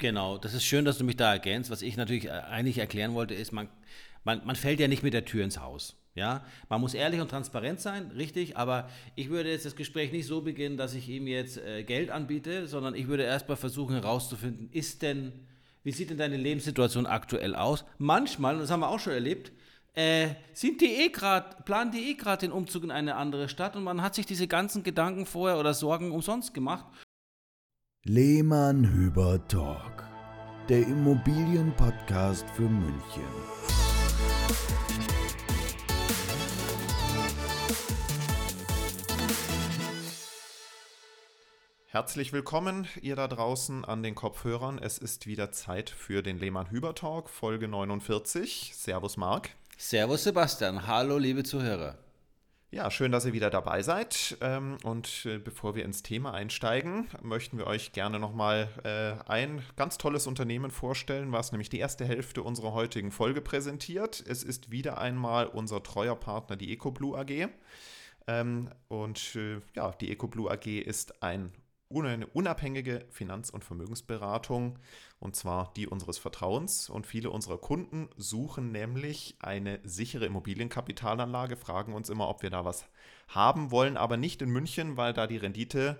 Genau, das ist schön, dass du mich da ergänzt. Was ich natürlich äh, eigentlich erklären wollte, ist, man, man, man fällt ja nicht mit der Tür ins Haus. Ja, man muss ehrlich und transparent sein, richtig, aber ich würde jetzt das Gespräch nicht so beginnen, dass ich ihm jetzt äh, Geld anbiete, sondern ich würde erstmal versuchen herauszufinden, ist denn, wie sieht denn deine Lebenssituation aktuell aus? Manchmal, und das haben wir auch schon erlebt, äh, sind die eh grad, planen die eh gerade den Umzug in eine andere Stadt und man hat sich diese ganzen Gedanken vorher oder Sorgen umsonst gemacht. Lehmann Hüber Talk, der Immobilienpodcast für München. Herzlich willkommen, ihr da draußen an den Kopfhörern. Es ist wieder Zeit für den Lehmann Hüber Talk, Folge 49. Servus, Marc. Servus, Sebastian. Hallo, liebe Zuhörer. Ja, schön, dass ihr wieder dabei seid. Ähm, und äh, bevor wir ins Thema einsteigen, möchten wir euch gerne nochmal äh, ein ganz tolles Unternehmen vorstellen, was nämlich die erste Hälfte unserer heutigen Folge präsentiert. Es ist wieder einmal unser treuer Partner, die EcoBlue AG. Ähm, und äh, ja, die EcoBlue AG ist ein eine unabhängige Finanz- und Vermögensberatung, und zwar die unseres Vertrauens. Und viele unserer Kunden suchen nämlich eine sichere Immobilienkapitalanlage, fragen uns immer, ob wir da was haben wollen, aber nicht in München, weil da die Rendite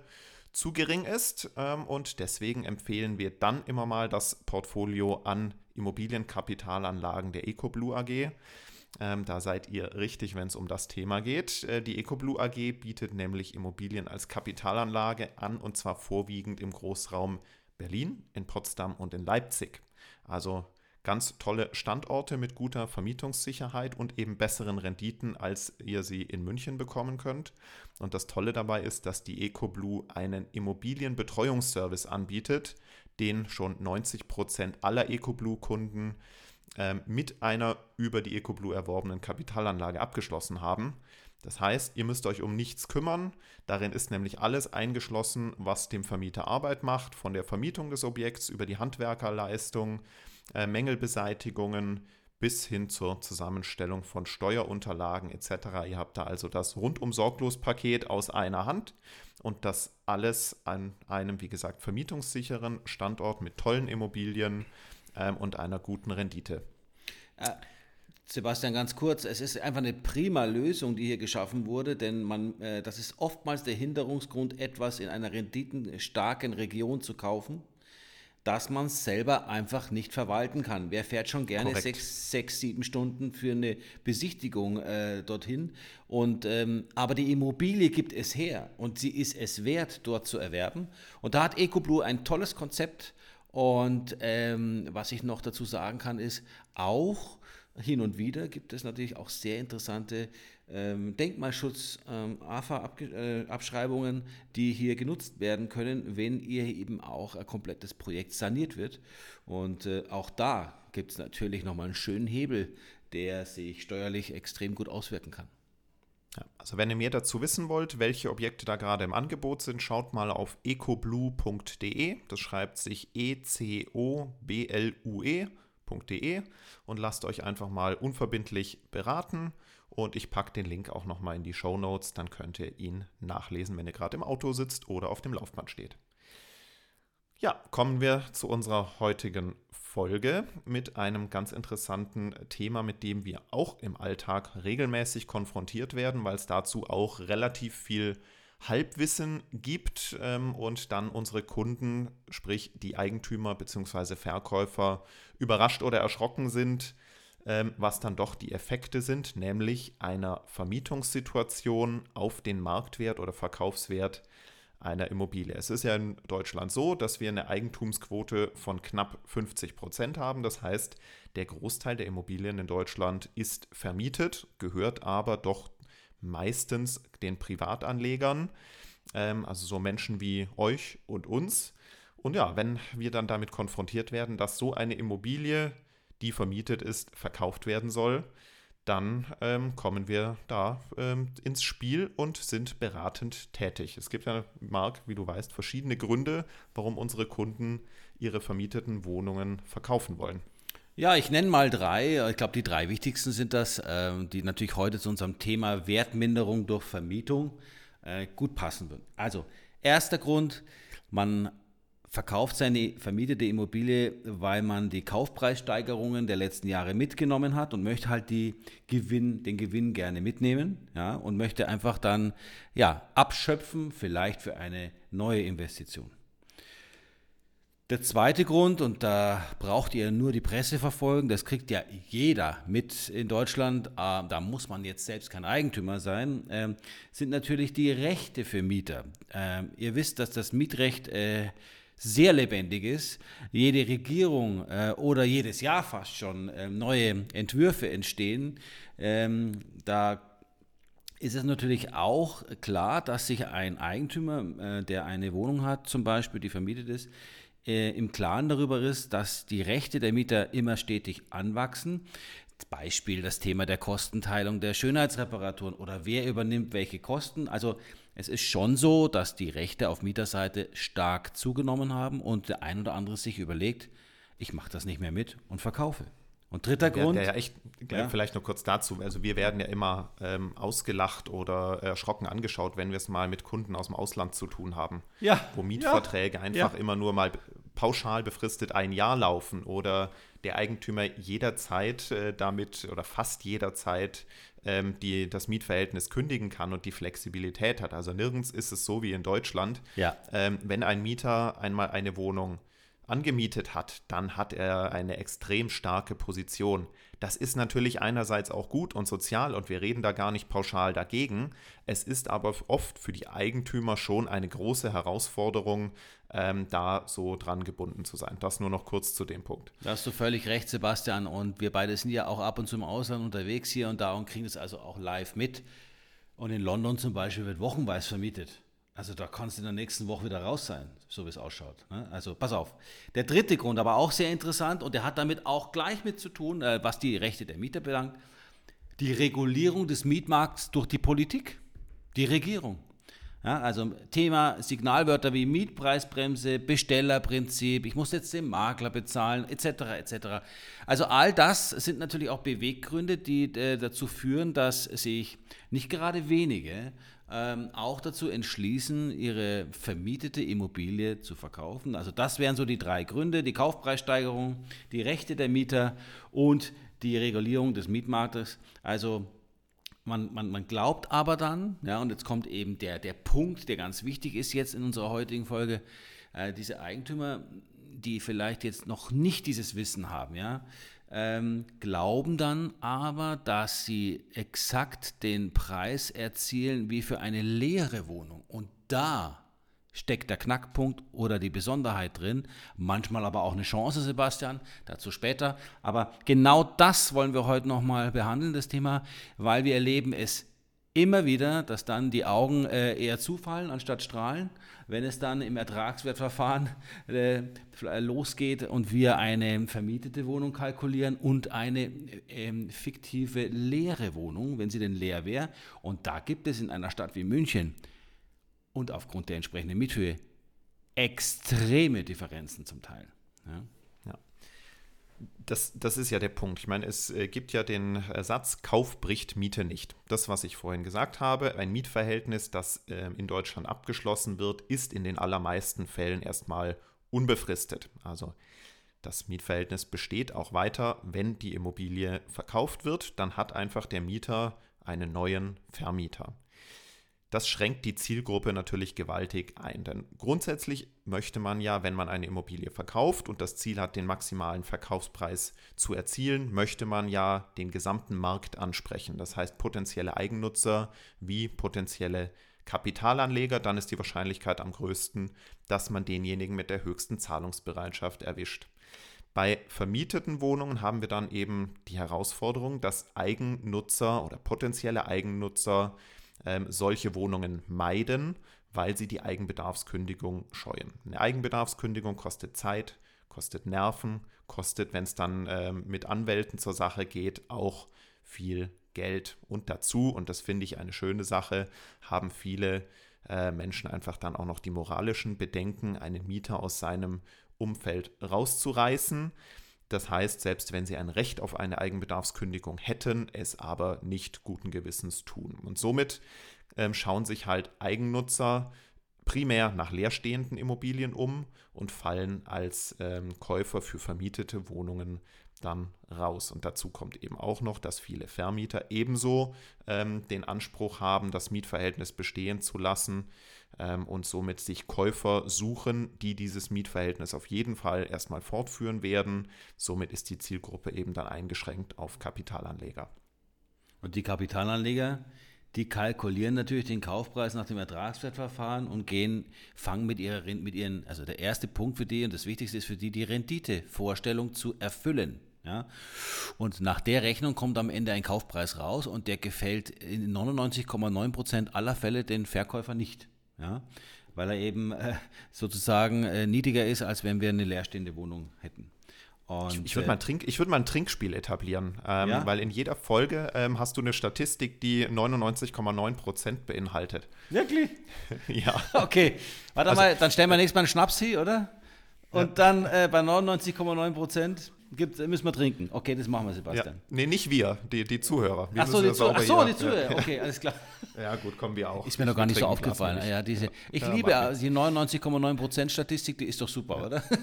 zu gering ist. Ähm, und deswegen empfehlen wir dann immer mal das Portfolio an Immobilienkapitalanlagen der EcoBlue AG. Ähm, da seid ihr richtig, wenn es um das Thema geht. Äh, die EcoBlue AG bietet nämlich Immobilien als Kapitalanlage an und zwar vorwiegend im Großraum Berlin, in Potsdam und in Leipzig. Also ganz tolle Standorte mit guter Vermietungssicherheit und eben besseren Renditen, als ihr sie in München bekommen könnt. Und das Tolle dabei ist, dass die EcoBlue einen Immobilienbetreuungsservice anbietet, den schon 90 Prozent aller EcoBlue-Kunden ähm, mit einer über die EcoBlue erworbenen Kapitalanlage abgeschlossen haben. Das heißt, ihr müsst euch um nichts kümmern. Darin ist nämlich alles eingeschlossen, was dem Vermieter Arbeit macht, von der Vermietung des Objekts über die Handwerkerleistung, äh, Mängelbeseitigungen bis hin zur Zusammenstellung von Steuerunterlagen etc. Ihr habt da also das rundum sorglos Paket aus einer Hand und das alles an einem, wie gesagt, vermietungssicheren Standort mit tollen Immobilien ähm, und einer guten Rendite. Äh, Sebastian, ganz kurz, es ist einfach eine prima Lösung, die hier geschaffen wurde, denn man, äh, das ist oftmals der Hinderungsgrund, etwas in einer renditenstarken Region zu kaufen, dass man es selber einfach nicht verwalten kann. Wer fährt schon gerne sechs, sechs, sieben Stunden für eine Besichtigung äh, dorthin? Und, ähm, aber die Immobilie gibt es her und sie ist es wert, dort zu erwerben. Und da hat EcoBlue ein tolles Konzept und ähm, was ich noch dazu sagen kann, ist auch hin und wieder gibt es natürlich auch sehr interessante ähm, Denkmalschutz ähm, äh, die hier genutzt werden können, wenn ihr eben auch ein komplettes Projekt saniert wird. Und äh, auch da gibt es natürlich nochmal einen schönen Hebel, der sich steuerlich extrem gut auswirken kann. Ja, also wenn ihr mehr dazu wissen wollt, welche Objekte da gerade im Angebot sind, schaut mal auf ecoblue.de. Das schreibt sich E-C-O-B-L-U-E.de und lasst euch einfach mal unverbindlich beraten. Und ich packe den Link auch nochmal in die Show Notes, dann könnt ihr ihn nachlesen, wenn ihr gerade im Auto sitzt oder auf dem Laufband steht. Ja, kommen wir zu unserer heutigen Folge mit einem ganz interessanten Thema, mit dem wir auch im Alltag regelmäßig konfrontiert werden, weil es dazu auch relativ viel Halbwissen gibt ähm, und dann unsere Kunden, sprich die Eigentümer bzw. Verkäufer, überrascht oder erschrocken sind, ähm, was dann doch die Effekte sind, nämlich einer Vermietungssituation auf den Marktwert oder Verkaufswert einer Immobilie. Es ist ja in Deutschland so, dass wir eine Eigentumsquote von knapp 50 Prozent haben. Das heißt, der Großteil der Immobilien in Deutschland ist vermietet, gehört aber doch meistens den Privatanlegern, ähm, also so Menschen wie euch und uns. Und ja, wenn wir dann damit konfrontiert werden, dass so eine Immobilie, die vermietet ist, verkauft werden soll, dann ähm, kommen wir da ähm, ins Spiel und sind beratend tätig. Es gibt ja, Marc, wie du weißt, verschiedene Gründe, warum unsere Kunden ihre vermieteten Wohnungen verkaufen wollen. Ja, ich nenne mal drei. Ich glaube, die drei wichtigsten sind das, äh, die natürlich heute zu unserem Thema Wertminderung durch Vermietung äh, gut passen würden. Also, erster Grund, man verkauft seine vermietete Immobilie, weil man die Kaufpreissteigerungen der letzten Jahre mitgenommen hat und möchte halt die Gewinn, den Gewinn gerne mitnehmen ja, und möchte einfach dann ja, abschöpfen, vielleicht für eine neue Investition. Der zweite Grund, und da braucht ihr nur die Presse verfolgen, das kriegt ja jeder mit in Deutschland, äh, da muss man jetzt selbst kein Eigentümer sein, äh, sind natürlich die Rechte für Mieter. Äh, ihr wisst, dass das Mietrecht äh, sehr lebendig ist. Jede Regierung äh, oder jedes Jahr fast schon äh, neue Entwürfe entstehen. Ähm, da ist es natürlich auch klar, dass sich ein Eigentümer, der eine Wohnung hat, zum Beispiel, die vermietet ist, äh, im Klaren darüber ist, dass die Rechte der Mieter immer stetig anwachsen. Beispiel das Thema der Kostenteilung der Schönheitsreparaturen oder wer übernimmt welche Kosten. Also es ist schon so, dass die Rechte auf Mieterseite stark zugenommen haben und der ein oder andere sich überlegt, ich mache das nicht mehr mit und verkaufe. Und dritter ja, Grund. Ja, ja, echt, ja. vielleicht nur kurz dazu. Also wir werden ja immer ähm, ausgelacht oder erschrocken angeschaut, wenn wir es mal mit Kunden aus dem Ausland zu tun haben. Ja. Wo Mietverträge ja. einfach immer nur mal pauschal befristet ein Jahr laufen oder der Eigentümer jederzeit äh, damit oder fast jederzeit ähm, die, das Mietverhältnis kündigen kann und die Flexibilität hat. Also nirgends ist es so wie in Deutschland. Ja. Ähm, wenn ein Mieter einmal eine Wohnung angemietet hat, dann hat er eine extrem starke Position. Das ist natürlich einerseits auch gut und sozial und wir reden da gar nicht pauschal dagegen. Es ist aber oft für die Eigentümer schon eine große Herausforderung, ähm, da so dran gebunden zu sein. Das nur noch kurz zu dem Punkt. Da hast du völlig recht, Sebastian. Und wir beide sind ja auch ab und zu im Ausland unterwegs hier und da und kriegen das also auch live mit. Und in London zum Beispiel wird wochenweise vermietet. Also da kannst du in der nächsten Woche wieder raus sein, so wie es ausschaut. Ne? Also pass auf. Der dritte Grund, aber auch sehr interessant und der hat damit auch gleich mit zu tun, äh, was die Rechte der Mieter belangt, die Regulierung des Mietmarkts durch die Politik, die Regierung. Ja, also Thema Signalwörter wie Mietpreisbremse, Bestellerprinzip, ich muss jetzt den Makler bezahlen, etc. etc. Also all das sind natürlich auch Beweggründe, die äh, dazu führen, dass sich nicht gerade wenige ähm, auch dazu entschließen, ihre vermietete Immobilie zu verkaufen. Also das wären so die drei Gründe, die Kaufpreissteigerung, die Rechte der Mieter und die Regulierung des Mietmarktes. Also man, man, man glaubt aber dann, ja, und jetzt kommt eben der, der Punkt, der ganz wichtig ist jetzt in unserer heutigen Folge, äh, diese Eigentümer, die vielleicht jetzt noch nicht dieses Wissen haben, ja, ähm, glauben dann aber, dass sie exakt den Preis erzielen wie für eine leere Wohnung. Und da steckt der Knackpunkt oder die Besonderheit drin. Manchmal aber auch eine Chance, Sebastian, dazu später. Aber genau das wollen wir heute nochmal behandeln, das Thema, weil wir erleben es immer wieder, dass dann die Augen äh, eher zufallen anstatt strahlen, wenn es dann im Ertragswertverfahren äh, losgeht und wir eine vermietete Wohnung kalkulieren und eine äh, fiktive leere Wohnung, wenn sie denn leer wäre. Und da gibt es in einer Stadt wie München und aufgrund der entsprechenden Miethöhe extreme Differenzen zum Teil. Ja das, das ist ja der Punkt. Ich meine, es äh, gibt ja den Satz, Kauf bricht Miete nicht. Das, was ich vorhin gesagt habe, ein Mietverhältnis, das äh, in Deutschland abgeschlossen wird, ist in den allermeisten Fällen erstmal unbefristet. Also das Mietverhältnis besteht auch weiter, wenn die Immobilie verkauft wird, dann hat einfach der Mieter einen neuen Vermieter. Das schränkt die Zielgruppe natürlich gewaltig ein. Denn grundsätzlich möchte man ja, wenn man eine Immobilie verkauft und das Ziel hat, den maximalen Verkaufspreis zu erzielen, möchte man ja den gesamten Markt ansprechen. Das heißt potenzielle Eigennutzer wie potenzielle Kapitalanleger, dann ist die Wahrscheinlichkeit am größten, dass man denjenigen mit der höchsten Zahlungsbereitschaft erwischt. Bei vermieteten Wohnungen haben wir dann eben die Herausforderung, dass Eigennutzer oder potenzielle Eigennutzer ähm, solche Wohnungen meiden, weil sie die Eigenbedarfskündigung scheuen. Eine Eigenbedarfskündigung kostet Zeit, kostet Nerven, kostet, wenn es dann ähm, mit Anwälten zur Sache geht, auch viel Geld. Und dazu, und das finde ich eine schöne Sache, haben viele äh, Menschen einfach dann auch noch die moralischen Bedenken, einen Mieter aus seinem Umfeld rauszureißen. Das heißt, selbst wenn sie ein Recht auf eine Eigenbedarfskündigung hätten, es aber nicht guten Gewissens tun. Und somit ähm, schauen sich halt Eigennutzer primär nach leerstehenden Immobilien um und fallen als ähm, Käufer für vermietete Wohnungen dann raus. Und dazu kommt eben auch noch, dass viele Vermieter ebenso ähm, den Anspruch haben, das Mietverhältnis bestehen zu lassen ähm, und somit sich Käufer suchen, die dieses Mietverhältnis auf jeden Fall erstmal fortführen werden. Somit ist die Zielgruppe eben dann eingeschränkt auf Kapitalanleger. Und die Kapitalanleger, die kalkulieren natürlich den Kaufpreis nach dem Ertragswertverfahren und gehen, fangen mit, ihrer, mit ihren, also der erste Punkt für die und das Wichtigste ist für die, die Renditevorstellung zu erfüllen. Ja? Und nach der Rechnung kommt am Ende ein Kaufpreis raus und der gefällt in 99,9 Prozent aller Fälle den Verkäufer nicht. Ja? Weil er eben äh, sozusagen äh, niedriger ist, als wenn wir eine leerstehende Wohnung hätten. Und, ich würde mal, äh, würd mal ein Trinkspiel etablieren, ähm, ja? weil in jeder Folge ähm, hast du eine Statistik, die 99,9 Prozent beinhaltet. Wirklich? ja. Okay, warte also, mal, dann stellen wir nächstes Mal einen Schnaps hier, oder? Und ja. dann äh, bei 99,9 Prozent Gibt, müssen wir trinken. Okay, das machen wir, Sebastian. Ja. Nee, nicht wir, die, die Zuhörer. Wir ach so, die, Zuh ach so die Zuhörer. Okay, alles klar. Ja, gut, kommen wir auch. Ist mir noch gar nicht so aufgefallen. Ja, diese, ich ja, liebe die 99,9% Statistik, die ist doch super, ja. oder?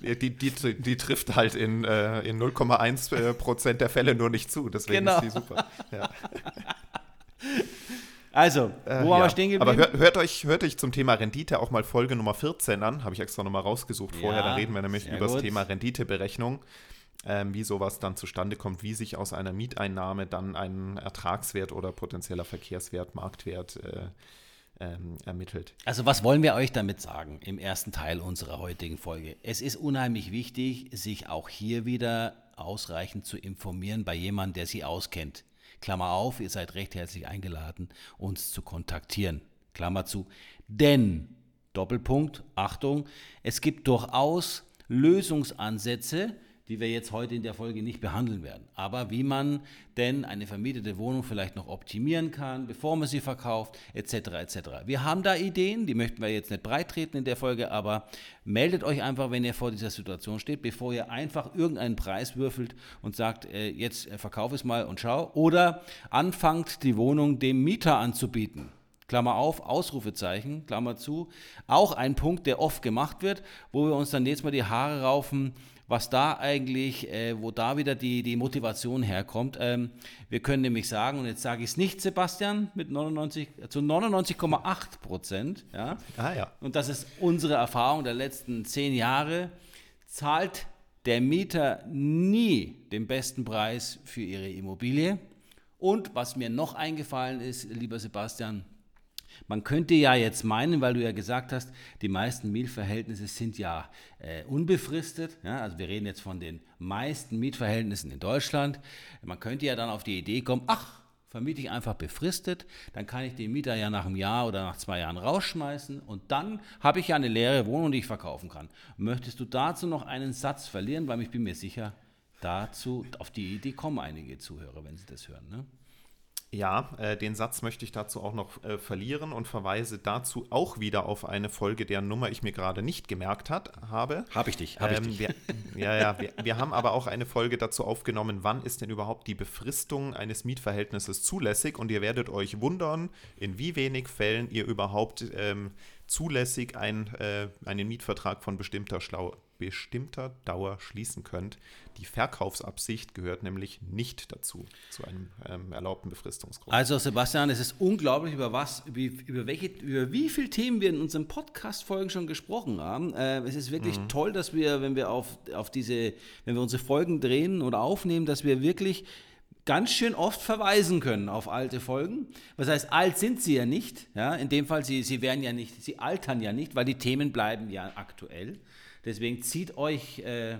Die, die, die, trifft halt in, äh, in 0,1% der Fälle nur nicht zu. Deswegen genau. ist die super. Ja. Also, wo äh, waren ja. wir stehen geblieben? Aber hört, hört, euch, hört euch zum Thema Rendite auch mal Folge Nummer 14 an. Habe ich extra nochmal rausgesucht vorher. Ja, da reden wir nämlich über das Thema Renditeberechnung ähm, wie sowas dann zustande kommt, wie sich aus einer Mieteinnahme dann ein Ertragswert oder potenzieller Verkehrswert, Marktwert äh, ähm, ermittelt. Also was wollen wir euch damit sagen im ersten Teil unserer heutigen Folge? Es ist unheimlich wichtig, sich auch hier wieder ausreichend zu informieren bei jemandem, der sie auskennt. Klammer auf, ihr seid recht herzlich eingeladen, uns zu kontaktieren. Klammer zu. Denn, Doppelpunkt, Achtung, es gibt durchaus Lösungsansätze, die wir jetzt heute in der Folge nicht behandeln werden. Aber wie man denn eine vermietete Wohnung vielleicht noch optimieren kann, bevor man sie verkauft, etc. etc. Wir haben da Ideen, die möchten wir jetzt nicht breit treten in der Folge, aber meldet euch einfach, wenn ihr vor dieser Situation steht, bevor ihr einfach irgendeinen Preis würfelt und sagt, äh, jetzt äh, verkauf es mal und schau. Oder anfangt die Wohnung dem Mieter anzubieten. Klammer auf, Ausrufezeichen, Klammer zu. Auch ein Punkt, der oft gemacht wird, wo wir uns dann jetzt mal die Haare raufen, was da eigentlich, äh, wo da wieder die, die Motivation herkommt. Ähm, wir können nämlich sagen, und jetzt sage ich es nicht, Sebastian, mit 99, zu 99,8 Prozent, ja? Ah, ja. und das ist unsere Erfahrung der letzten zehn Jahre, zahlt der Mieter nie den besten Preis für ihre Immobilie. Und was mir noch eingefallen ist, lieber Sebastian, man könnte ja jetzt meinen, weil du ja gesagt hast, die meisten Mietverhältnisse sind ja äh, unbefristet. Ja? Also wir reden jetzt von den meisten Mietverhältnissen in Deutschland. Man könnte ja dann auf die Idee kommen, ach, vermiete ich einfach befristet, dann kann ich den Mieter ja nach einem Jahr oder nach zwei Jahren rausschmeißen und dann habe ich ja eine leere Wohnung, die ich verkaufen kann. Möchtest du dazu noch einen Satz verlieren, weil ich bin mir sicher, dazu, auf die Idee kommen einige Zuhörer, wenn sie das hören. Ne? Ja, äh, den Satz möchte ich dazu auch noch äh, verlieren und verweise dazu auch wieder auf eine Folge, deren Nummer ich mir gerade nicht gemerkt hat, habe. Habe ich dich, habe ähm, ich dich. Wir, ja, ja, wir, wir, haben aber auch eine Folge dazu aufgenommen, wann ist denn überhaupt die Befristung eines Mietverhältnisses zulässig und ihr werdet euch wundern, in wie wenig Fällen ihr überhaupt ähm, zulässig ein, äh, einen Mietvertrag von bestimmter, Schlau bestimmter Dauer schließen könnt. Die Verkaufsabsicht gehört nämlich nicht dazu, zu einem ähm, erlaubten Befristungsgrund. Also Sebastian, es ist unglaublich, über was, über, welche, über wie viele Themen wir in unseren Podcast-Folgen schon gesprochen haben. Äh, es ist wirklich mhm. toll, dass wir, wenn wir auf, auf diese, wenn wir unsere Folgen drehen oder aufnehmen, dass wir wirklich ganz schön oft verweisen können auf alte Folgen. Was heißt, alt sind sie ja nicht. Ja? In dem Fall, sie, sie werden ja nicht, sie altern ja nicht, weil die Themen bleiben ja aktuell. Deswegen zieht euch äh,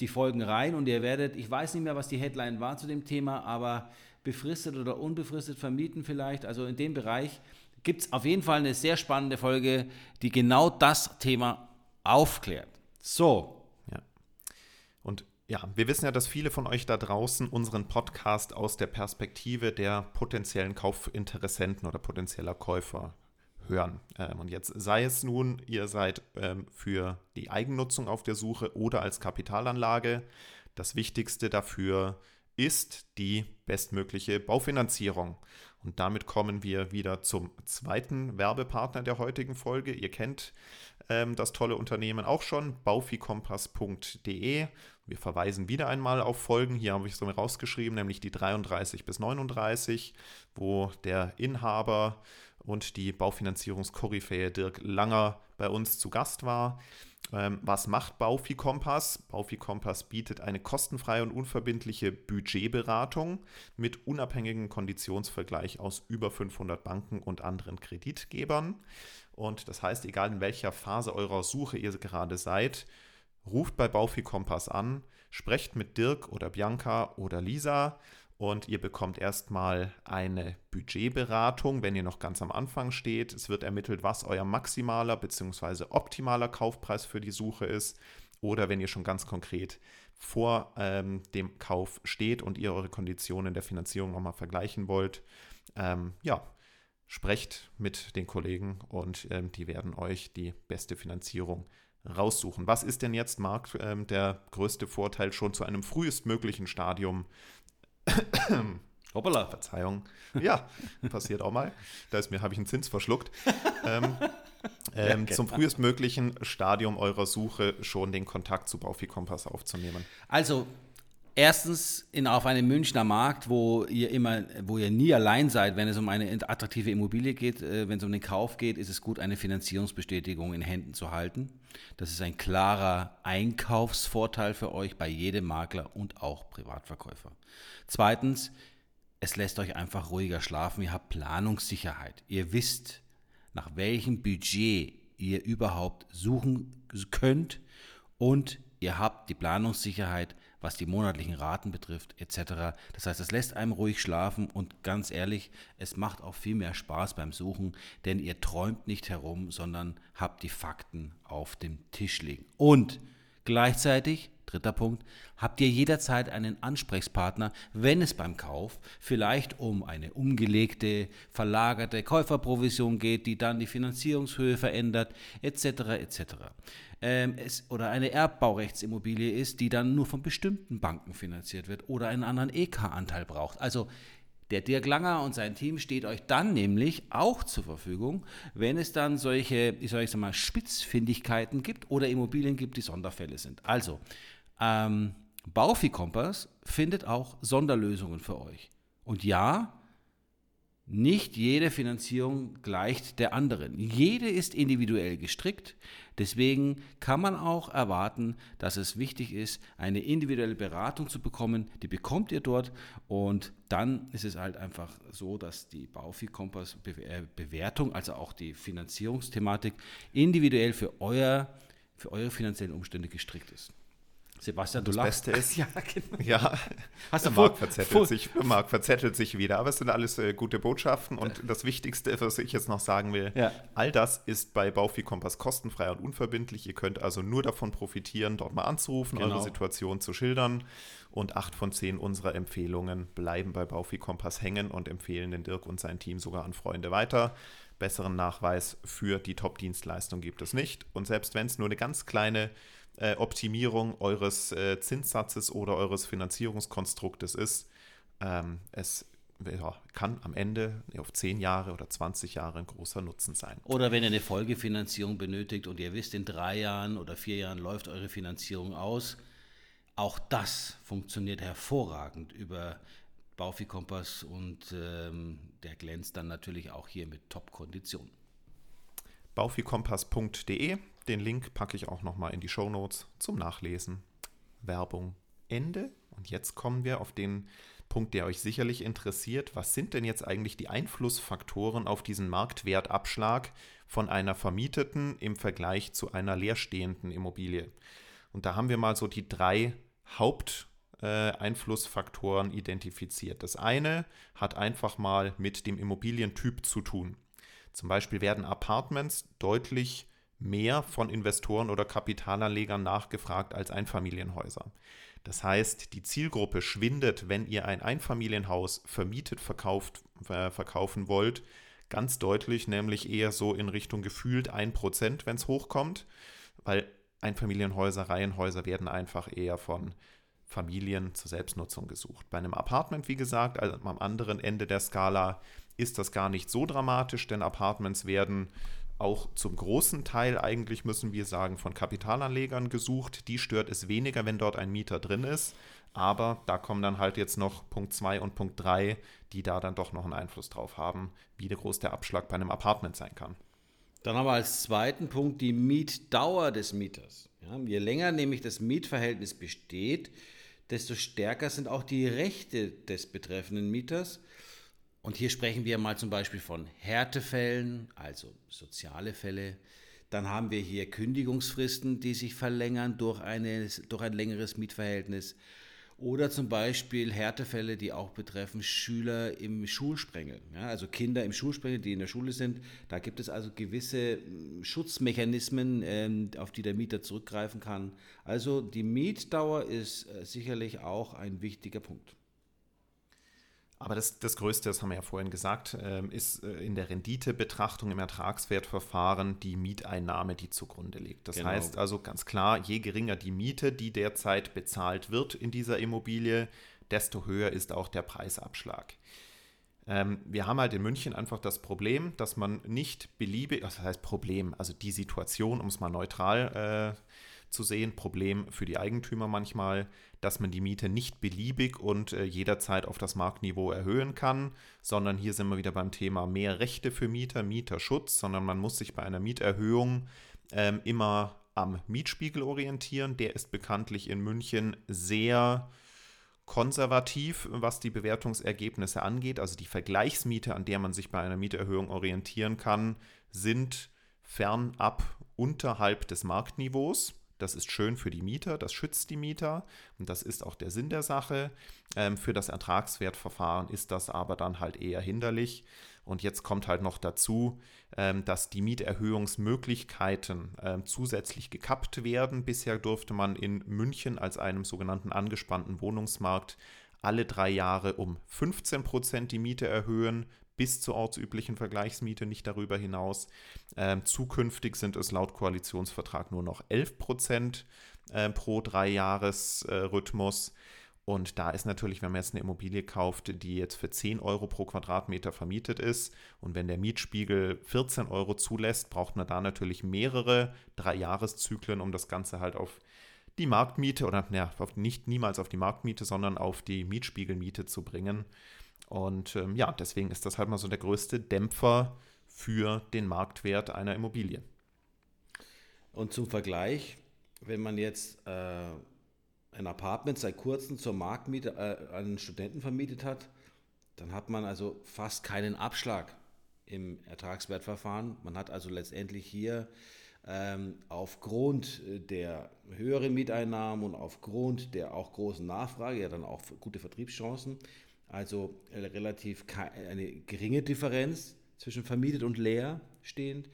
die Folgen rein und ihr werdet, ich weiß nicht mehr, was die Headline war zu dem Thema, aber befristet oder unbefristet vermieten vielleicht, also in dem Bereich gibt es auf jeden Fall eine sehr spannende Folge, die genau das Thema aufklärt. So. Ja. Und ja, wir wissen ja, dass viele von euch da draußen unseren Podcast aus der Perspektive der potenziellen Kaufinteressenten oder potenzieller Käufer hören. Ähm, und jetzt sei es nun, ihr seid ähm, für die Eigennutzung auf der Suche oder als Kapitalanlage. Das Wichtigste dafür ist die bestmögliche Baufinanzierung. Und damit kommen wir wieder zum zweiten Werbepartner der heutigen Folge. Ihr kennt ähm, das tolle Unternehmen auch schon, baufikompass.de. Wir verweisen wieder einmal auf Folgen. Hier habe ich es so rausgeschrieben, nämlich die 33 bis 39, wo der Inhaber und die Baufinanzierungskoryphäe Dirk Langer bei uns zu Gast war. Ähm, was macht Baufi Kompass? Baufi Kompass bietet eine kostenfreie und unverbindliche Budgetberatung mit unabhängigem Konditionsvergleich aus über 500 Banken und anderen Kreditgebern. Und das heißt, egal in welcher Phase eurer Suche ihr gerade seid, ruft bei Baufi Kompass an, sprecht mit Dirk oder Bianca oder Lisa und ihr bekommt erstmal eine Budgetberatung, wenn ihr noch ganz am Anfang steht. Es wird ermittelt, was euer maximaler bzw. optimaler Kaufpreis für die Suche ist. Oder wenn ihr schon ganz konkret vor ähm, dem Kauf steht und ihr eure Konditionen der Finanzierung nochmal vergleichen wollt, ähm, ja, sprecht mit den Kollegen und ähm, die werden euch die beste Finanzierung raussuchen. Was ist denn jetzt, Marc, ähm, der größte Vorteil schon zu einem frühestmöglichen Stadium Hoppala. Verzeihung. Ja, passiert auch mal. Da ist mir, habe ich einen Zins verschluckt. ähm, ähm, ja, zum frühestmöglichen Stadium eurer Suche schon den Kontakt zu Baufi Kompass aufzunehmen. Also Erstens in, auf einem Münchner Markt, wo ihr immer, wo ihr nie allein seid, wenn es um eine attraktive Immobilie geht, äh, wenn es um den Kauf geht, ist es gut, eine Finanzierungsbestätigung in Händen zu halten. Das ist ein klarer Einkaufsvorteil für euch bei jedem Makler und auch Privatverkäufer. Zweitens, es lässt euch einfach ruhiger schlafen. Ihr habt Planungssicherheit. Ihr wisst, nach welchem Budget ihr überhaupt suchen könnt und ihr habt die Planungssicherheit, was die monatlichen Raten betrifft, etc. Das heißt, es lässt einem ruhig schlafen und ganz ehrlich, es macht auch viel mehr Spaß beim Suchen, denn ihr träumt nicht herum, sondern habt die Fakten auf dem Tisch liegen. Und gleichzeitig Dritter Punkt, habt ihr jederzeit einen Ansprechpartner, wenn es beim Kauf vielleicht um eine umgelegte, verlagerte Käuferprovision geht, die dann die Finanzierungshöhe verändert, etc. etc. Ähm, es, oder eine Erbbaurechtsimmobilie ist, die dann nur von bestimmten Banken finanziert wird oder einen anderen EK-Anteil braucht. Also der Dirk Langer und sein Team steht euch dann nämlich auch zur Verfügung, wenn es dann solche, ich sage mal, Spitzfindigkeiten gibt oder Immobilien gibt, die Sonderfälle sind. Also, ähm, Baufi Kompass findet auch Sonderlösungen für euch. Und ja, nicht jede Finanzierung gleicht der anderen. Jede ist individuell gestrickt. Deswegen kann man auch erwarten, dass es wichtig ist, eine individuelle Beratung zu bekommen. Die bekommt ihr dort und dann ist es halt einfach so, dass die Baufi Kompass äh, Bewertung, also auch die Finanzierungsthematik individuell für, euer, für eure finanziellen Umstände gestrickt ist. Sebastian, du das lachst. Beste ist, ja, genau. ja Hast du Marc verzettelt, sich, Marc verzettelt sich wieder. Aber es sind alles äh, gute Botschaften. Und ja. das Wichtigste, was ich jetzt noch sagen will, ja. all das ist bei Baufi Kompass kostenfrei und unverbindlich. Ihr könnt also nur davon profitieren, dort mal anzurufen, genau. eure Situation zu schildern. Und acht von zehn unserer Empfehlungen bleiben bei Baufi Kompass hängen und empfehlen den Dirk und sein Team sogar an Freunde weiter. Besseren Nachweis für die Top-Dienstleistung gibt es nicht. Und selbst wenn es nur eine ganz kleine äh, Optimierung eures äh, Zinssatzes oder eures Finanzierungskonstruktes ist. Ähm, es ja, kann am Ende auf 10 Jahre oder 20 Jahre ein großer Nutzen sein. Oder wenn ihr eine Folgefinanzierung benötigt und ihr wisst, in drei Jahren oder vier Jahren läuft eure Finanzierung aus, auch das funktioniert hervorragend über Baufi Kompass und ähm, der glänzt dann natürlich auch hier mit Top-Konditionen. Baufikompass.de den Link packe ich auch nochmal in die Show Notes zum Nachlesen. Werbung Ende. Und jetzt kommen wir auf den Punkt, der euch sicherlich interessiert. Was sind denn jetzt eigentlich die Einflussfaktoren auf diesen Marktwertabschlag von einer vermieteten im Vergleich zu einer leerstehenden Immobilie? Und da haben wir mal so die drei Haupteinflussfaktoren äh, identifiziert. Das eine hat einfach mal mit dem Immobilientyp zu tun. Zum Beispiel werden Apartments deutlich mehr von Investoren oder Kapitalanlegern nachgefragt als Einfamilienhäuser. Das heißt, die Zielgruppe schwindet, wenn ihr ein Einfamilienhaus vermietet verkauft, äh, verkaufen wollt, ganz deutlich, nämlich eher so in Richtung gefühlt 1%, wenn es hochkommt, weil Einfamilienhäuser, Reihenhäuser werden einfach eher von Familien zur Selbstnutzung gesucht. Bei einem Apartment, wie gesagt, also am anderen Ende der Skala, ist das gar nicht so dramatisch, denn Apartments werden auch zum großen Teil eigentlich, müssen wir sagen, von Kapitalanlegern gesucht. Die stört es weniger, wenn dort ein Mieter drin ist. Aber da kommen dann halt jetzt noch Punkt 2 und Punkt 3, die da dann doch noch einen Einfluss drauf haben, wie groß der Abschlag bei einem Apartment sein kann. Dann haben wir als zweiten Punkt die Mietdauer des Mieters. Ja, je länger nämlich das Mietverhältnis besteht, desto stärker sind auch die Rechte des betreffenden Mieters. Und hier sprechen wir mal zum Beispiel von Härtefällen, also soziale Fälle. Dann haben wir hier Kündigungsfristen, die sich verlängern durch, eine, durch ein längeres Mietverhältnis. Oder zum Beispiel Härtefälle, die auch betreffen Schüler im Schulsprengel. Ja, also Kinder im Schulsprengel, die in der Schule sind. Da gibt es also gewisse hm, Schutzmechanismen, ähm, auf die der Mieter zurückgreifen kann. Also die Mietdauer ist äh, sicherlich auch ein wichtiger Punkt. Aber das, das Größte, das haben wir ja vorhin gesagt, ähm, ist äh, in der Renditebetrachtung im Ertragswertverfahren die Mieteinnahme, die zugrunde liegt. Das genau. heißt also ganz klar, je geringer die Miete, die derzeit bezahlt wird in dieser Immobilie, desto höher ist auch der Preisabschlag. Ähm, wir haben halt in München einfach das Problem, dass man nicht beliebig, das heißt Problem, also die Situation, um es mal neutral äh, zu sehen, Problem für die Eigentümer manchmal, dass man die Miete nicht beliebig und äh, jederzeit auf das Marktniveau erhöhen kann, sondern hier sind wir wieder beim Thema mehr Rechte für Mieter, Mieterschutz, sondern man muss sich bei einer Mieterhöhung ähm, immer am Mietspiegel orientieren. Der ist bekanntlich in München sehr konservativ, was die Bewertungsergebnisse angeht. Also die Vergleichsmiete, an der man sich bei einer Mieterhöhung orientieren kann, sind fernab unterhalb des Marktniveaus. Das ist schön für die Mieter, das schützt die Mieter und das ist auch der Sinn der Sache. Ähm, für das Ertragswertverfahren ist das aber dann halt eher hinderlich. Und jetzt kommt halt noch dazu, ähm, dass die Mieterhöhungsmöglichkeiten ähm, zusätzlich gekappt werden. Bisher durfte man in München als einem sogenannten angespannten Wohnungsmarkt alle drei Jahre um 15 Prozent die Miete erhöhen bis zur ortsüblichen Vergleichsmiete, nicht darüber hinaus. Ähm, zukünftig sind es laut Koalitionsvertrag nur noch 11 Prozent äh, pro Dreijahresrhythmus. Äh, und da ist natürlich, wenn man jetzt eine Immobilie kauft, die jetzt für 10 Euro pro Quadratmeter vermietet ist und wenn der Mietspiegel 14 Euro zulässt, braucht man da natürlich mehrere Dreijahreszyklen, um das Ganze halt auf die Marktmiete oder ja, nicht niemals auf die Marktmiete, sondern auf die Mietspiegelmiete zu bringen. Und ähm, ja, deswegen ist das halt mal so der größte Dämpfer für den Marktwert einer Immobilie. Und zum Vergleich, wenn man jetzt äh, ein Apartment seit kurzem zur Marktmiete äh, an Studenten vermietet hat, dann hat man also fast keinen Abschlag im Ertragswertverfahren. Man hat also letztendlich hier ähm, aufgrund der höheren Mieteinnahmen und aufgrund der auch großen Nachfrage ja dann auch gute Vertriebschancen also äh, relativ eine geringe Differenz zwischen vermietet und leer stehend.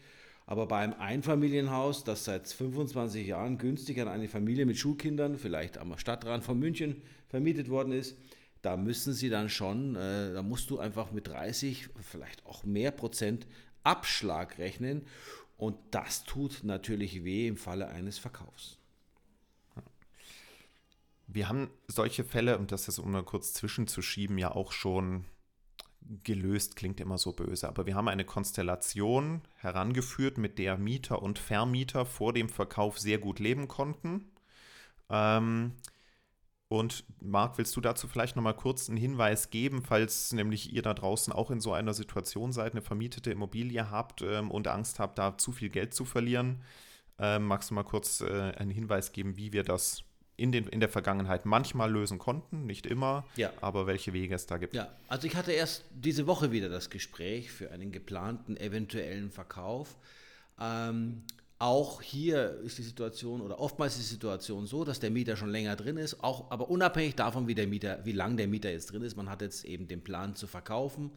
Aber beim Einfamilienhaus, das seit 25 Jahren günstig an eine Familie mit Schulkindern, vielleicht am Stadtrand von München, vermietet worden ist, da müssen sie dann schon, äh, da musst du einfach mit 30, vielleicht auch mehr Prozent Abschlag rechnen. Und das tut natürlich weh im Falle eines Verkaufs. Wir haben solche Fälle, und das ist, um mal kurz zwischenzuschieben, ja auch schon gelöst, klingt immer so böse, aber wir haben eine Konstellation herangeführt, mit der Mieter und Vermieter vor dem Verkauf sehr gut leben konnten. Ähm, und Marc, willst du dazu vielleicht nochmal kurz einen Hinweis geben, falls nämlich ihr da draußen auch in so einer Situation seid, eine vermietete Immobilie habt ähm, und Angst habt, da zu viel Geld zu verlieren? Ähm, magst du mal kurz äh, einen Hinweis geben, wie wir das in, den, in der Vergangenheit manchmal lösen konnten, nicht immer, ja. aber welche Wege es da gibt. Ja, also ich hatte erst diese Woche wieder das Gespräch für einen geplanten eventuellen Verkauf. Ähm, auch hier ist die Situation oder oftmals ist die Situation so, dass der Mieter schon länger drin ist, auch, aber unabhängig davon, wie der Mieter, wie lang der Mieter jetzt drin ist, man hat jetzt eben den Plan zu verkaufen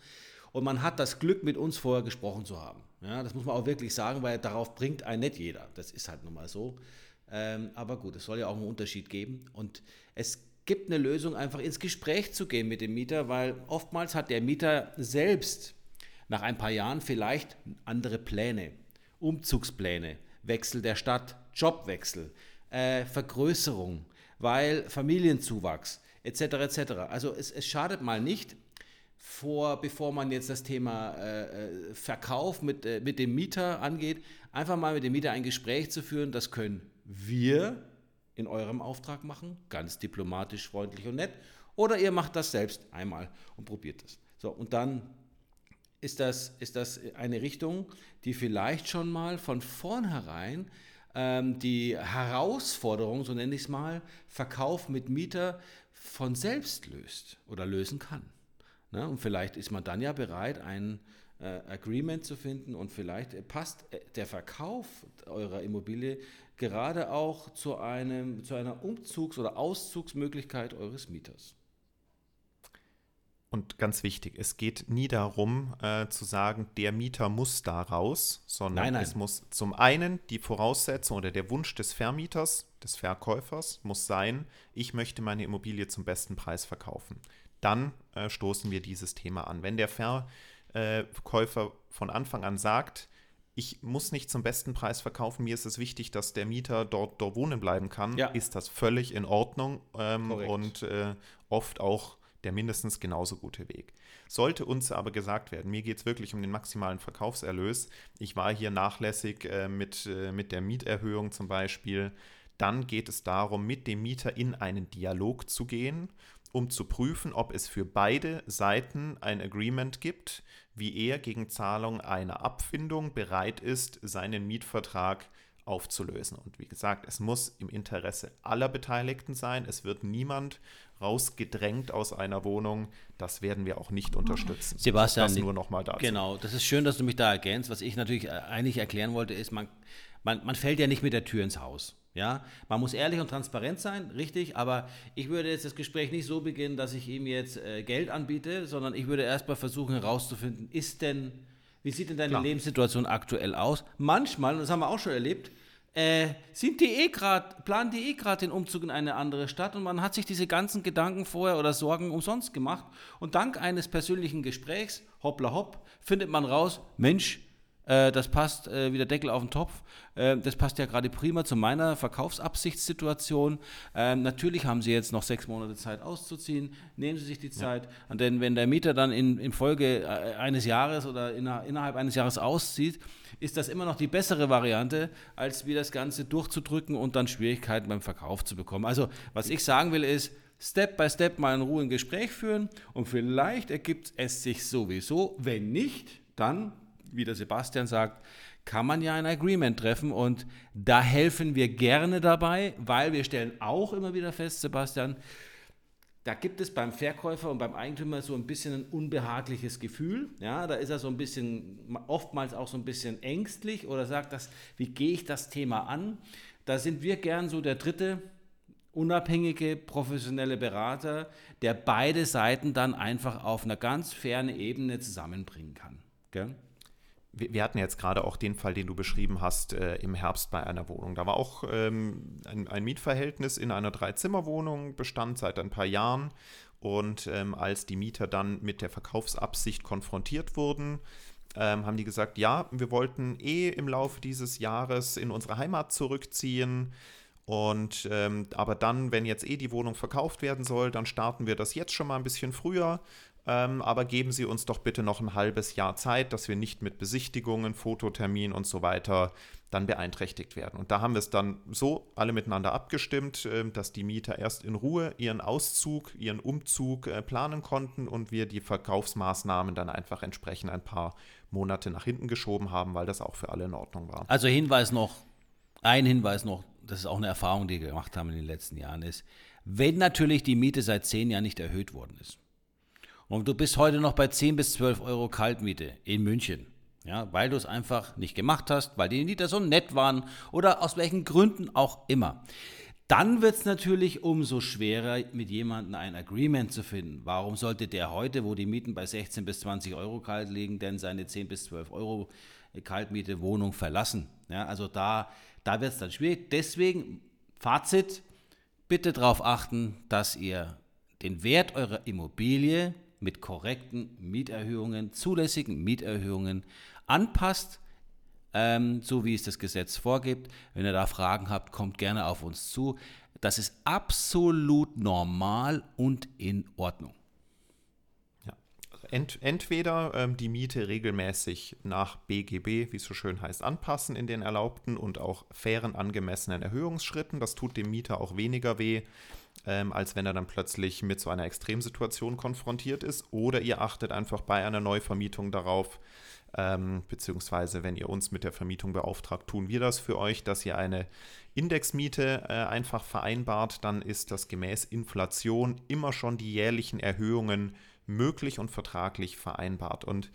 und man hat das Glück, mit uns vorher gesprochen zu haben. Ja, das muss man auch wirklich sagen, weil darauf bringt ein nicht jeder. Das ist halt nun mal so. Ähm, aber gut, es soll ja auch einen Unterschied geben. Und es gibt eine Lösung, einfach ins Gespräch zu gehen mit dem Mieter, weil oftmals hat der Mieter selbst nach ein paar Jahren vielleicht andere Pläne, Umzugspläne, Wechsel der Stadt, Jobwechsel, äh, Vergrößerung, weil Familienzuwachs etc. etc. Also es, es schadet mal nicht, vor, bevor man jetzt das Thema äh, Verkauf mit, äh, mit dem Mieter angeht, einfach mal mit dem Mieter ein Gespräch zu führen. Das können wir in eurem Auftrag machen, ganz diplomatisch, freundlich und nett. Oder ihr macht das selbst einmal und probiert es. So, und dann ist das, ist das eine Richtung, die vielleicht schon mal von vornherein ähm, die Herausforderung, so nenne ich es mal, Verkauf mit Mieter von selbst löst oder lösen kann. Ne? Und vielleicht ist man dann ja bereit, ein äh, Agreement zu finden und vielleicht passt äh, der Verkauf eurer Immobilie gerade auch zu, einem, zu einer Umzugs- oder Auszugsmöglichkeit eures Mieters. Und ganz wichtig, es geht nie darum äh, zu sagen, der Mieter muss da raus, sondern nein, nein. es muss zum einen die Voraussetzung oder der Wunsch des Vermieters, des Verkäufers muss sein, ich möchte meine Immobilie zum besten Preis verkaufen. Dann äh, stoßen wir dieses Thema an. Wenn der Verkäufer von Anfang an sagt, ich muss nicht zum besten Preis verkaufen, mir ist es wichtig, dass der Mieter dort, dort wohnen bleiben kann, ja. ist das völlig in Ordnung ähm, und äh, oft auch der mindestens genauso gute Weg. Sollte uns aber gesagt werden, mir geht es wirklich um den maximalen Verkaufserlös, ich war hier nachlässig äh, mit, äh, mit der Mieterhöhung zum Beispiel, dann geht es darum, mit dem Mieter in einen Dialog zu gehen, um zu prüfen, ob es für beide Seiten ein Agreement gibt, wie er gegen Zahlung einer Abfindung bereit ist, seinen Mietvertrag aufzulösen. Und wie gesagt, es muss im Interesse aller Beteiligten sein. Es wird niemand rausgedrängt aus einer Wohnung. Das werden wir auch nicht unterstützen. Sebastian, das nur noch mal dazu. Genau, das ist schön, dass du mich da ergänzt. Was ich natürlich äh, eigentlich erklären wollte, ist, man, man, man fällt ja nicht mit der Tür ins Haus. Ja, man muss ehrlich und transparent sein, richtig, aber ich würde jetzt das Gespräch nicht so beginnen, dass ich ihm jetzt äh, Geld anbiete, sondern ich würde erstmal versuchen herauszufinden, ist denn, wie sieht denn deine Klar. Lebenssituation aktuell aus? Manchmal, und das haben wir auch schon erlebt, äh, sind die eh grad, planen die eh gerade den Umzug in eine andere Stadt und man hat sich diese ganzen Gedanken vorher oder Sorgen umsonst gemacht und dank eines persönlichen Gesprächs, hoppla hopp, findet man raus, Mensch, äh, das passt äh, wie der Deckel auf den Topf. Äh, das passt ja gerade prima zu meiner Verkaufsabsichtssituation. Ähm, natürlich haben Sie jetzt noch sechs Monate Zeit auszuziehen. Nehmen Sie sich die Zeit. Ja. Denn wenn der Mieter dann in, in Folge äh, eines Jahres oder in, innerhalb eines Jahres auszieht, ist das immer noch die bessere Variante, als wie das Ganze durchzudrücken und dann Schwierigkeiten beim Verkauf zu bekommen. Also, was ich sagen will, ist, Step by Step mal in Ruhe ein Gespräch führen und vielleicht ergibt es sich sowieso. Wenn nicht, dann, wie der Sebastian sagt, kann man ja ein Agreement treffen und da helfen wir gerne dabei, weil wir stellen auch immer wieder fest, Sebastian, da gibt es beim Verkäufer und beim Eigentümer so ein bisschen ein unbehagliches Gefühl. Ja, da ist er so ein bisschen, oftmals auch so ein bisschen ängstlich oder sagt, das, wie gehe ich das Thema an? Da sind wir gern so der dritte unabhängige, professionelle Berater, der beide Seiten dann einfach auf einer ganz fairen Ebene zusammenbringen kann. Gell? Wir hatten jetzt gerade auch den Fall, den du beschrieben hast, äh, im Herbst bei einer Wohnung. Da war auch ähm, ein, ein, Mietverhältnis in einer Dreizimmerwohnung, bestand seit ein paar Jahren. Und ähm, als die Mieter dann mit der Verkaufsabsicht konfrontiert wurden, ähm, haben die gesagt, ja, wir wollten eh im Laufe dieses Jahres in unsere Heimat zurückziehen. Und ähm, aber dann, wenn jetzt eh die Wohnung verkauft werden soll, dann starten wir das jetzt schon mal ein bisschen früher. Ähm, aber geben Sie uns doch bitte noch ein halbes Jahr Zeit, dass wir nicht mit Besichtigungen, Fototermin und so weiter dann beeinträchtigt werden. Und da haben wir es dann so alle miteinander abgestimmt, äh, dass die Mieter erst in Ruhe ihren Auszug, ihren Umzug äh, planen konnten und wir die Verkaufsmaßnahmen dann einfach entsprechend ein paar Monate nach hinten geschoben haben, weil das auch für alle in Ordnung war. Also Hinweis noch, ein Hinweis noch, das ist auch eine Erfahrung, die wir gemacht haben in den letzten Jahren, ist, wenn natürlich die Miete seit zehn Jahren nicht erhöht worden ist, und du bist heute noch bei 10 bis 12 Euro Kaltmiete in München. Ja, weil du es einfach nicht gemacht hast, weil die Mieter so nett waren oder aus welchen Gründen auch immer. Dann wird es natürlich umso schwerer, mit jemandem ein Agreement zu finden. Warum sollte der heute, wo die Mieten bei 16 bis 20 Euro kalt liegen, denn seine 10 bis 12 Euro Kaltmiete Wohnung verlassen? Ja, also da, da wird es dann schwierig. Deswegen, Fazit, bitte darauf achten, dass ihr den Wert eurer Immobilie mit korrekten Mieterhöhungen, zulässigen Mieterhöhungen anpasst, ähm, so wie es das Gesetz vorgibt. Wenn ihr da Fragen habt, kommt gerne auf uns zu. Das ist absolut normal und in Ordnung. Ja, ent, entweder ähm, die Miete regelmäßig nach BGB, wie es so schön heißt, anpassen in den erlaubten und auch fairen angemessenen Erhöhungsschritten. Das tut dem Mieter auch weniger weh, ähm, als wenn er dann plötzlich mit so einer Extremsituation konfrontiert ist. Oder ihr achtet einfach bei einer Neuvermietung darauf, ähm, beziehungsweise wenn ihr uns mit der Vermietung beauftragt, tun wir das für euch, dass ihr eine Indexmiete äh, einfach vereinbart, dann ist das gemäß Inflation immer schon die jährlichen Erhöhungen möglich und vertraglich vereinbart. Und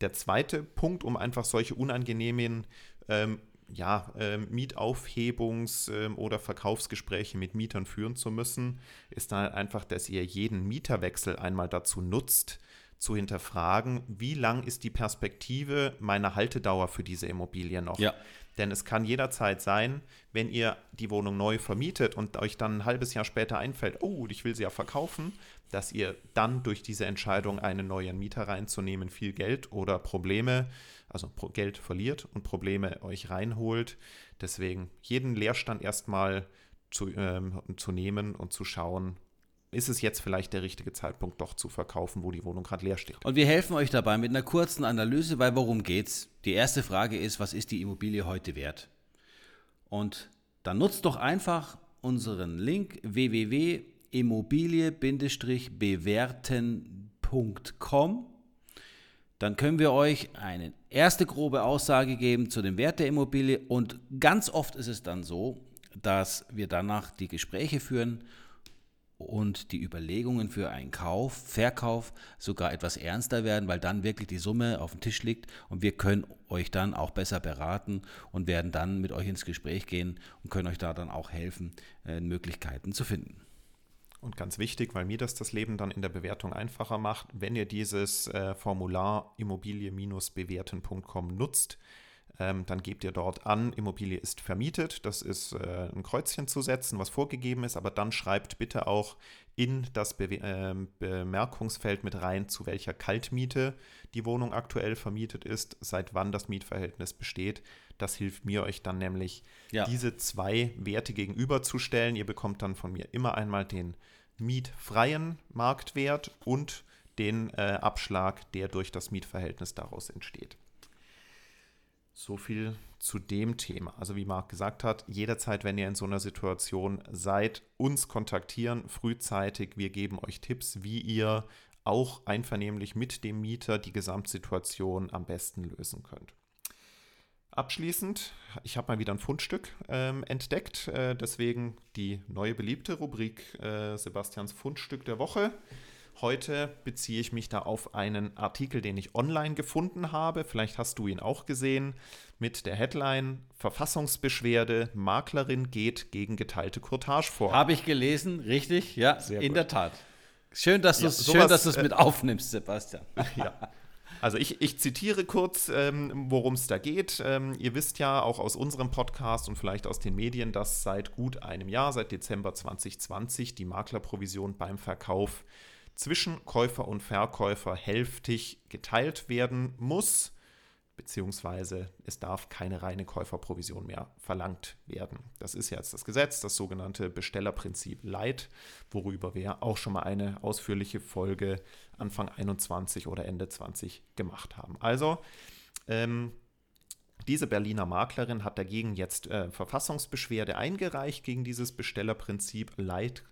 der zweite Punkt, um einfach solche unangenehmen ähm, ja, ähm, Mietaufhebungs- ähm, oder Verkaufsgespräche mit Mietern führen zu müssen, ist dann einfach, dass ihr jeden Mieterwechsel einmal dazu nutzt, zu hinterfragen, wie lang ist die Perspektive meiner Haltedauer für diese Immobilie noch. Ja. Denn es kann jederzeit sein, wenn ihr die Wohnung neu vermietet und euch dann ein halbes Jahr später einfällt, oh, ich will sie ja verkaufen, dass ihr dann durch diese Entscheidung, einen neuen Mieter reinzunehmen, viel Geld oder Probleme, also Geld verliert und Probleme euch reinholt. Deswegen jeden Leerstand erstmal zu, ähm, zu nehmen und zu schauen, ist es jetzt vielleicht der richtige Zeitpunkt, doch zu verkaufen, wo die Wohnung gerade leer steht. Und wir helfen euch dabei mit einer kurzen Analyse, weil worum geht's? Die erste Frage ist, was ist die Immobilie heute wert? Und dann nutzt doch einfach unseren Link www.immobilie-bewerten.com. Dann können wir euch eine erste grobe Aussage geben zu dem Wert der Immobilie und ganz oft ist es dann so, dass wir danach die Gespräche führen und die Überlegungen für einen Kauf, Verkauf sogar etwas ernster werden, weil dann wirklich die Summe auf dem Tisch liegt und wir können euch dann auch besser beraten und werden dann mit euch ins Gespräch gehen und können euch da dann auch helfen, äh, Möglichkeiten zu finden. Und ganz wichtig, weil mir das das Leben dann in der Bewertung einfacher macht, wenn ihr dieses äh, Formular immobilie-bewerten.com nutzt, ähm, dann gebt ihr dort an, Immobilie ist vermietet. Das ist äh, ein Kreuzchen zu setzen, was vorgegeben ist, aber dann schreibt bitte auch in das Be äh, Bemerkungsfeld mit rein, zu welcher Kaltmiete die Wohnung aktuell vermietet ist, seit wann das Mietverhältnis besteht. Das hilft mir euch dann nämlich, ja. diese zwei Werte gegenüberzustellen. Ihr bekommt dann von mir immer einmal den mietfreien Marktwert und den äh, Abschlag, der durch das Mietverhältnis daraus entsteht. So viel zu dem Thema. Also wie Marc gesagt hat, jederzeit, wenn ihr in so einer Situation seid, uns kontaktieren frühzeitig. Wir geben euch Tipps, wie ihr auch einvernehmlich mit dem Mieter die Gesamtsituation am besten lösen könnt. Abschließend, ich habe mal wieder ein Fundstück ähm, entdeckt, äh, deswegen die neue beliebte Rubrik äh, Sebastians Fundstück der Woche. Heute beziehe ich mich da auf einen Artikel, den ich online gefunden habe. Vielleicht hast du ihn auch gesehen mit der Headline Verfassungsbeschwerde, Maklerin geht gegen geteilte Courtage vor. Habe ich gelesen, richtig? Ja, Sehr in gut. der Tat. Schön, dass ja, du es äh, mit aufnimmst, Sebastian. ja. Also ich, ich zitiere kurz, ähm, worum es da geht. Ähm, ihr wisst ja auch aus unserem Podcast und vielleicht aus den Medien, dass seit gut einem Jahr, seit Dezember 2020, die Maklerprovision beim Verkauf zwischen Käufer und Verkäufer hälftig geteilt werden muss, beziehungsweise es darf keine reine Käuferprovision mehr verlangt werden. Das ist jetzt das Gesetz, das sogenannte Bestellerprinzip Light, worüber wir auch schon mal eine ausführliche Folge Anfang 21 oder Ende 20 gemacht haben. Also, ähm, diese Berliner Maklerin hat dagegen jetzt äh, Verfassungsbeschwerde eingereicht gegen dieses Bestellerprinzip Light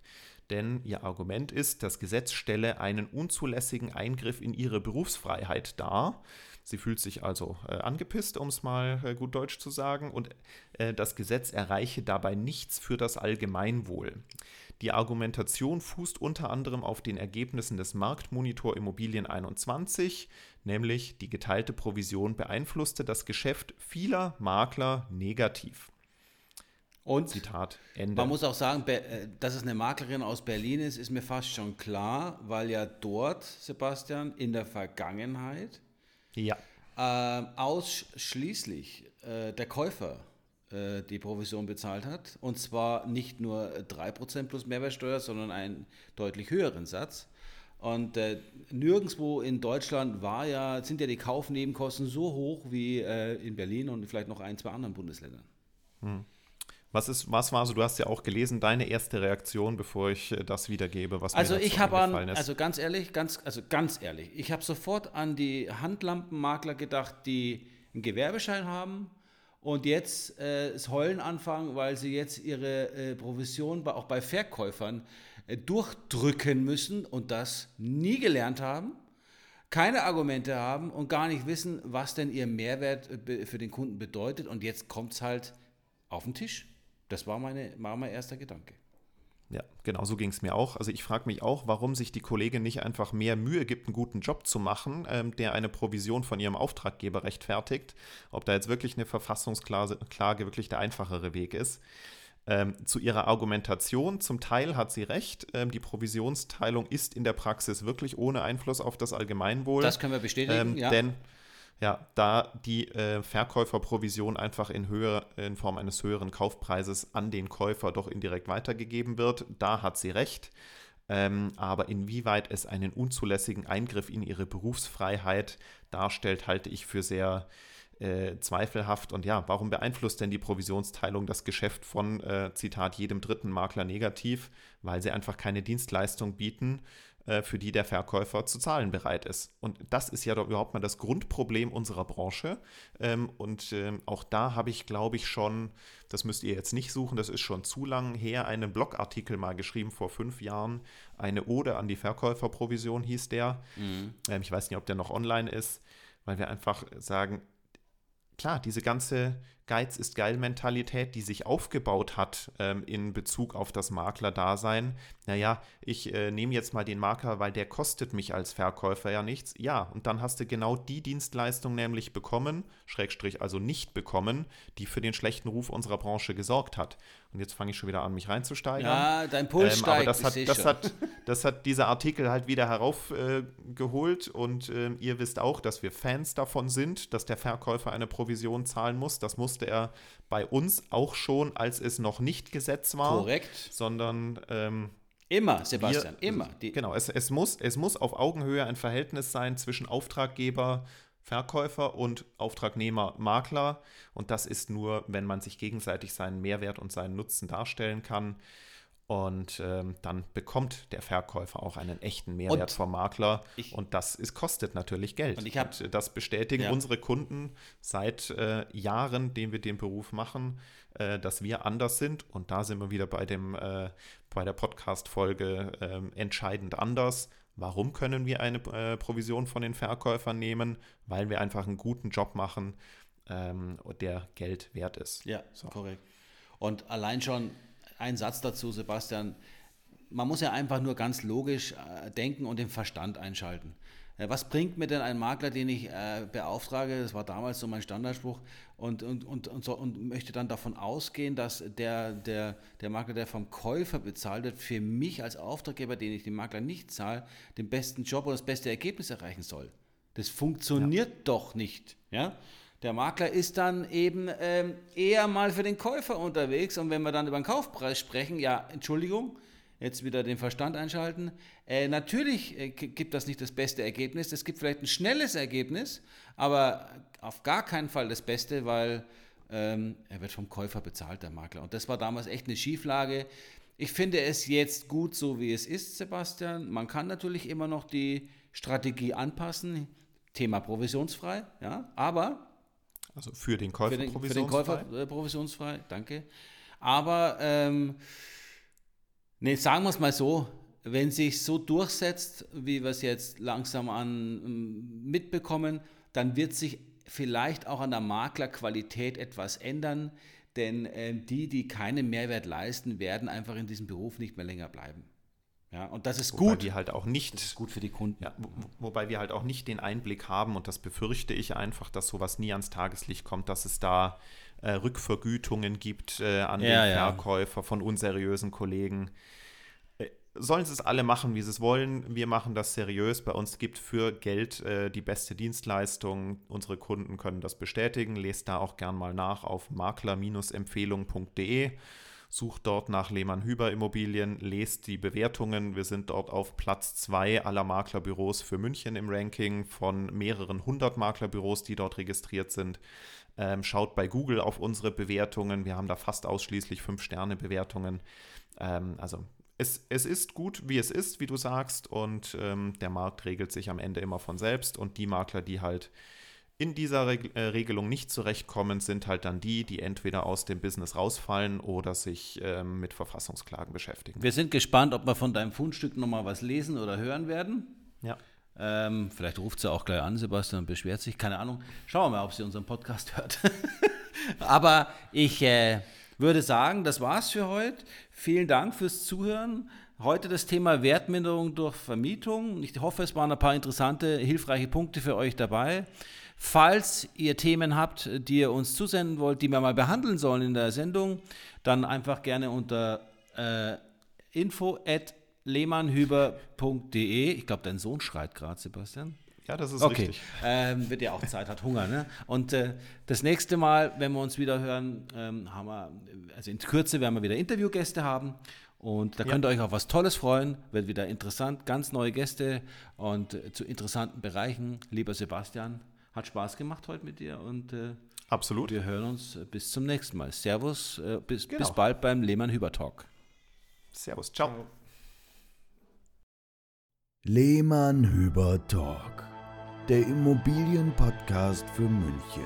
denn ihr Argument ist, das Gesetz stelle einen unzulässigen Eingriff in ihre Berufsfreiheit dar. Sie fühlt sich also äh, angepisst, um es mal äh, gut Deutsch zu sagen, und äh, das Gesetz erreiche dabei nichts für das Allgemeinwohl. Die Argumentation fußt unter anderem auf den Ergebnissen des Marktmonitor Immobilien 21, nämlich die geteilte Provision beeinflusste das Geschäft vieler Makler negativ. Und Zitat Ende. Man muss auch sagen, äh, dass es eine Maklerin aus Berlin ist, ist mir fast schon klar, weil ja dort, Sebastian, in der Vergangenheit ja. äh, ausschließlich äh, der Käufer äh, die Provision bezahlt hat. Und zwar nicht nur 3% plus Mehrwertsteuer, sondern einen deutlich höheren Satz. Und äh, nirgendwo in Deutschland war ja, sind ja die Kaufnebenkosten so hoch wie äh, in Berlin und vielleicht noch ein, zwei anderen Bundesländern. Hm. Was, ist, was war so, du hast ja auch gelesen, deine erste Reaktion, bevor ich äh, das wiedergebe, was also mir ich habe an, also ganz ehrlich, ganz, also ganz ehrlich, ich habe sofort an die Handlampenmakler gedacht, die einen Gewerbeschein haben und jetzt äh, das Heulen anfangen, weil sie jetzt ihre äh, Provision bei, auch bei Verkäufern äh, durchdrücken müssen und das nie gelernt haben, keine Argumente haben und gar nicht wissen, was denn ihr Mehrwert äh, für den Kunden bedeutet und jetzt kommt es halt auf den Tisch. Das war, meine, war mein erster Gedanke. Ja, genau so ging es mir auch. Also ich frage mich auch, warum sich die Kollegin nicht einfach mehr Mühe gibt, einen guten Job zu machen, ähm, der eine Provision von ihrem Auftraggeber rechtfertigt. Ob da jetzt wirklich eine Verfassungsklage wirklich der einfachere Weg ist. Ähm, zu ihrer Argumentation, zum Teil hat sie recht, ähm, die Provisionsteilung ist in der Praxis wirklich ohne Einfluss auf das Allgemeinwohl. Das können wir bestätigen, ähm, ja. Denn ja, da die äh, Verkäuferprovision einfach in, Höhe, in Form eines höheren Kaufpreises an den Käufer doch indirekt weitergegeben wird, da hat sie recht. Ähm, aber inwieweit es einen unzulässigen Eingriff in ihre Berufsfreiheit darstellt, halte ich für sehr äh, zweifelhaft. Und ja, warum beeinflusst denn die Provisionsteilung das Geschäft von, äh, Zitat, jedem dritten Makler negativ? Weil sie einfach keine Dienstleistung bieten, für die der Verkäufer zu zahlen bereit ist. Und das ist ja doch überhaupt mal das Grundproblem unserer Branche. Ähm, und ähm, auch da habe ich, glaube ich, schon, das müsst ihr jetzt nicht suchen, das ist schon zu lang her, einen Blogartikel mal geschrieben vor fünf Jahren. Eine Ode an die Verkäuferprovision hieß der. Mhm. Ähm, ich weiß nicht, ob der noch online ist, weil wir einfach sagen, klar, diese ganze Geiz ist geil Mentalität, die sich aufgebaut hat ähm, in Bezug auf das Maklerdasein. Naja, ich äh, nehme jetzt mal den Makler, weil der kostet mich als Verkäufer ja nichts. Ja, und dann hast du genau die Dienstleistung nämlich bekommen, Schrägstrich also nicht bekommen, die für den schlechten Ruf unserer Branche gesorgt hat. Und jetzt fange ich schon wieder an, mich reinzusteigern. Ja, dein Puls ähm, steigt. Aber das hat, das, hat, das hat dieser Artikel halt wieder heraufgeholt. Äh, und äh, ihr wisst auch, dass wir Fans davon sind, dass der Verkäufer eine Provision zahlen muss. Das musste er bei uns auch schon, als es noch nicht Gesetz war. Korrekt. Sondern ähm, Immer, Sebastian, wir, immer. Die genau, es, es, muss, es muss auf Augenhöhe ein Verhältnis sein zwischen Auftraggeber, Verkäufer und Auftragnehmer, Makler. Und das ist nur, wenn man sich gegenseitig seinen Mehrwert und seinen Nutzen darstellen kann. Und ähm, dann bekommt der Verkäufer auch einen echten Mehrwert und vom Makler. Ich, und das ist, kostet natürlich Geld. Und, hab, und das bestätigen ja. unsere Kunden seit äh, Jahren, den wir den Beruf machen, äh, dass wir anders sind. Und da sind wir wieder bei, dem, äh, bei der Podcast-Folge ähm, entscheidend anders. Warum können wir eine äh, Provision von den Verkäufern nehmen? Weil wir einfach einen guten Job machen, ähm, der Geld wert ist. Ja, so. korrekt. Und allein schon ein Satz dazu, Sebastian. Man muss ja einfach nur ganz logisch äh, denken und den Verstand einschalten. Äh, was bringt mir denn ein Makler, den ich äh, beauftrage, das war damals so mein Standardspruch, und, und, und, und, so, und möchte dann davon ausgehen, dass der, der, der Makler, der vom Käufer bezahlt wird, für mich als Auftraggeber, den ich dem Makler nicht zahle, den besten Job oder das beste Ergebnis erreichen soll. Das funktioniert ja. doch nicht. Ja? Der Makler ist dann eben ähm, eher mal für den Käufer unterwegs und wenn wir dann über den Kaufpreis sprechen, ja, Entschuldigung, jetzt wieder den Verstand einschalten. Äh, natürlich äh, gibt das nicht das beste Ergebnis. Es gibt vielleicht ein schnelles Ergebnis, aber auf gar keinen Fall das Beste, weil ähm, er wird vom Käufer bezahlt, der Makler. Und das war damals echt eine Schieflage. Ich finde es jetzt gut, so wie es ist, Sebastian. Man kann natürlich immer noch die Strategie anpassen. Thema provisionsfrei, ja, aber. Also für den Käufer für den, provisionsfrei. Für den Käufer äh, provisionsfrei, danke. Aber ähm, Nee, sagen wir es mal so, wenn sich so durchsetzt, wie wir es jetzt langsam an ähm, mitbekommen, dann wird sich vielleicht auch an der Maklerqualität etwas ändern, denn äh, die, die keinen Mehrwert leisten, werden einfach in diesem Beruf nicht mehr länger bleiben. Ja, und das ist wobei gut. Wir halt auch nicht, das ist gut für die Kunden. Ja, wo, wobei wir halt auch nicht den Einblick haben, und das befürchte ich einfach, dass sowas nie ans Tageslicht kommt, dass es da äh, Rückvergütungen gibt äh, an ja, den Verkäufer von unseriösen Kollegen sollen sie es alle machen, wie sie es wollen. Wir machen das seriös. Bei uns gibt für Geld äh, die beste Dienstleistung. Unsere Kunden können das bestätigen. Lest da auch gern mal nach auf makler-empfehlung.de. Sucht dort nach Lehmann Hüber Immobilien, lest die Bewertungen. Wir sind dort auf Platz 2 aller Maklerbüros für München im Ranking von mehreren hundert Maklerbüros, die dort registriert sind. Ähm, schaut bei Google auf unsere Bewertungen. Wir haben da fast ausschließlich 5-Sterne-Bewertungen. Ähm, also es, es ist gut, wie es ist, wie du sagst, und ähm, der Markt regelt sich am Ende immer von selbst. Und die Makler, die halt in dieser Reg äh, Regelung nicht zurechtkommen, sind halt dann die, die entweder aus dem Business rausfallen oder sich ähm, mit Verfassungsklagen beschäftigen. Wir sind gespannt, ob wir von deinem Fundstück nochmal was lesen oder hören werden. Ja. Ähm, vielleicht ruft sie auch gleich an, Sebastian, und beschwert sich. Keine Ahnung. Schauen wir mal, ob sie unseren Podcast hört. Aber ich äh, würde sagen, das war's für heute. Vielen Dank fürs Zuhören. Heute das Thema Wertminderung durch Vermietung. Ich hoffe, es waren ein paar interessante, hilfreiche Punkte für euch dabei. Falls ihr Themen habt, die ihr uns zusenden wollt, die wir mal behandeln sollen in der Sendung, dann einfach gerne unter äh, info at lehmannhüber.de. Ich glaube, dein Sohn schreit gerade, Sebastian. Ja, das ist okay. richtig. Ähm, wird ja auch Zeit, hat Hunger. Ne? Und äh, das nächste Mal, wenn wir uns wieder hören, ähm, haben wir, also in Kürze werden wir wieder Interviewgäste haben. Und da könnt ihr euch auf was Tolles freuen. Wird wieder interessant, ganz neue Gäste und äh, zu interessanten Bereichen. Lieber Sebastian, hat Spaß gemacht heute mit dir und äh, Absolut. wir hören uns äh, bis zum nächsten Mal. Servus, äh, bis, Genau. bis bald beim Lehmann-Hüber-Talk. Servus. Ciao. Lehmann Hüber Talk, der Immobilienpodcast für München.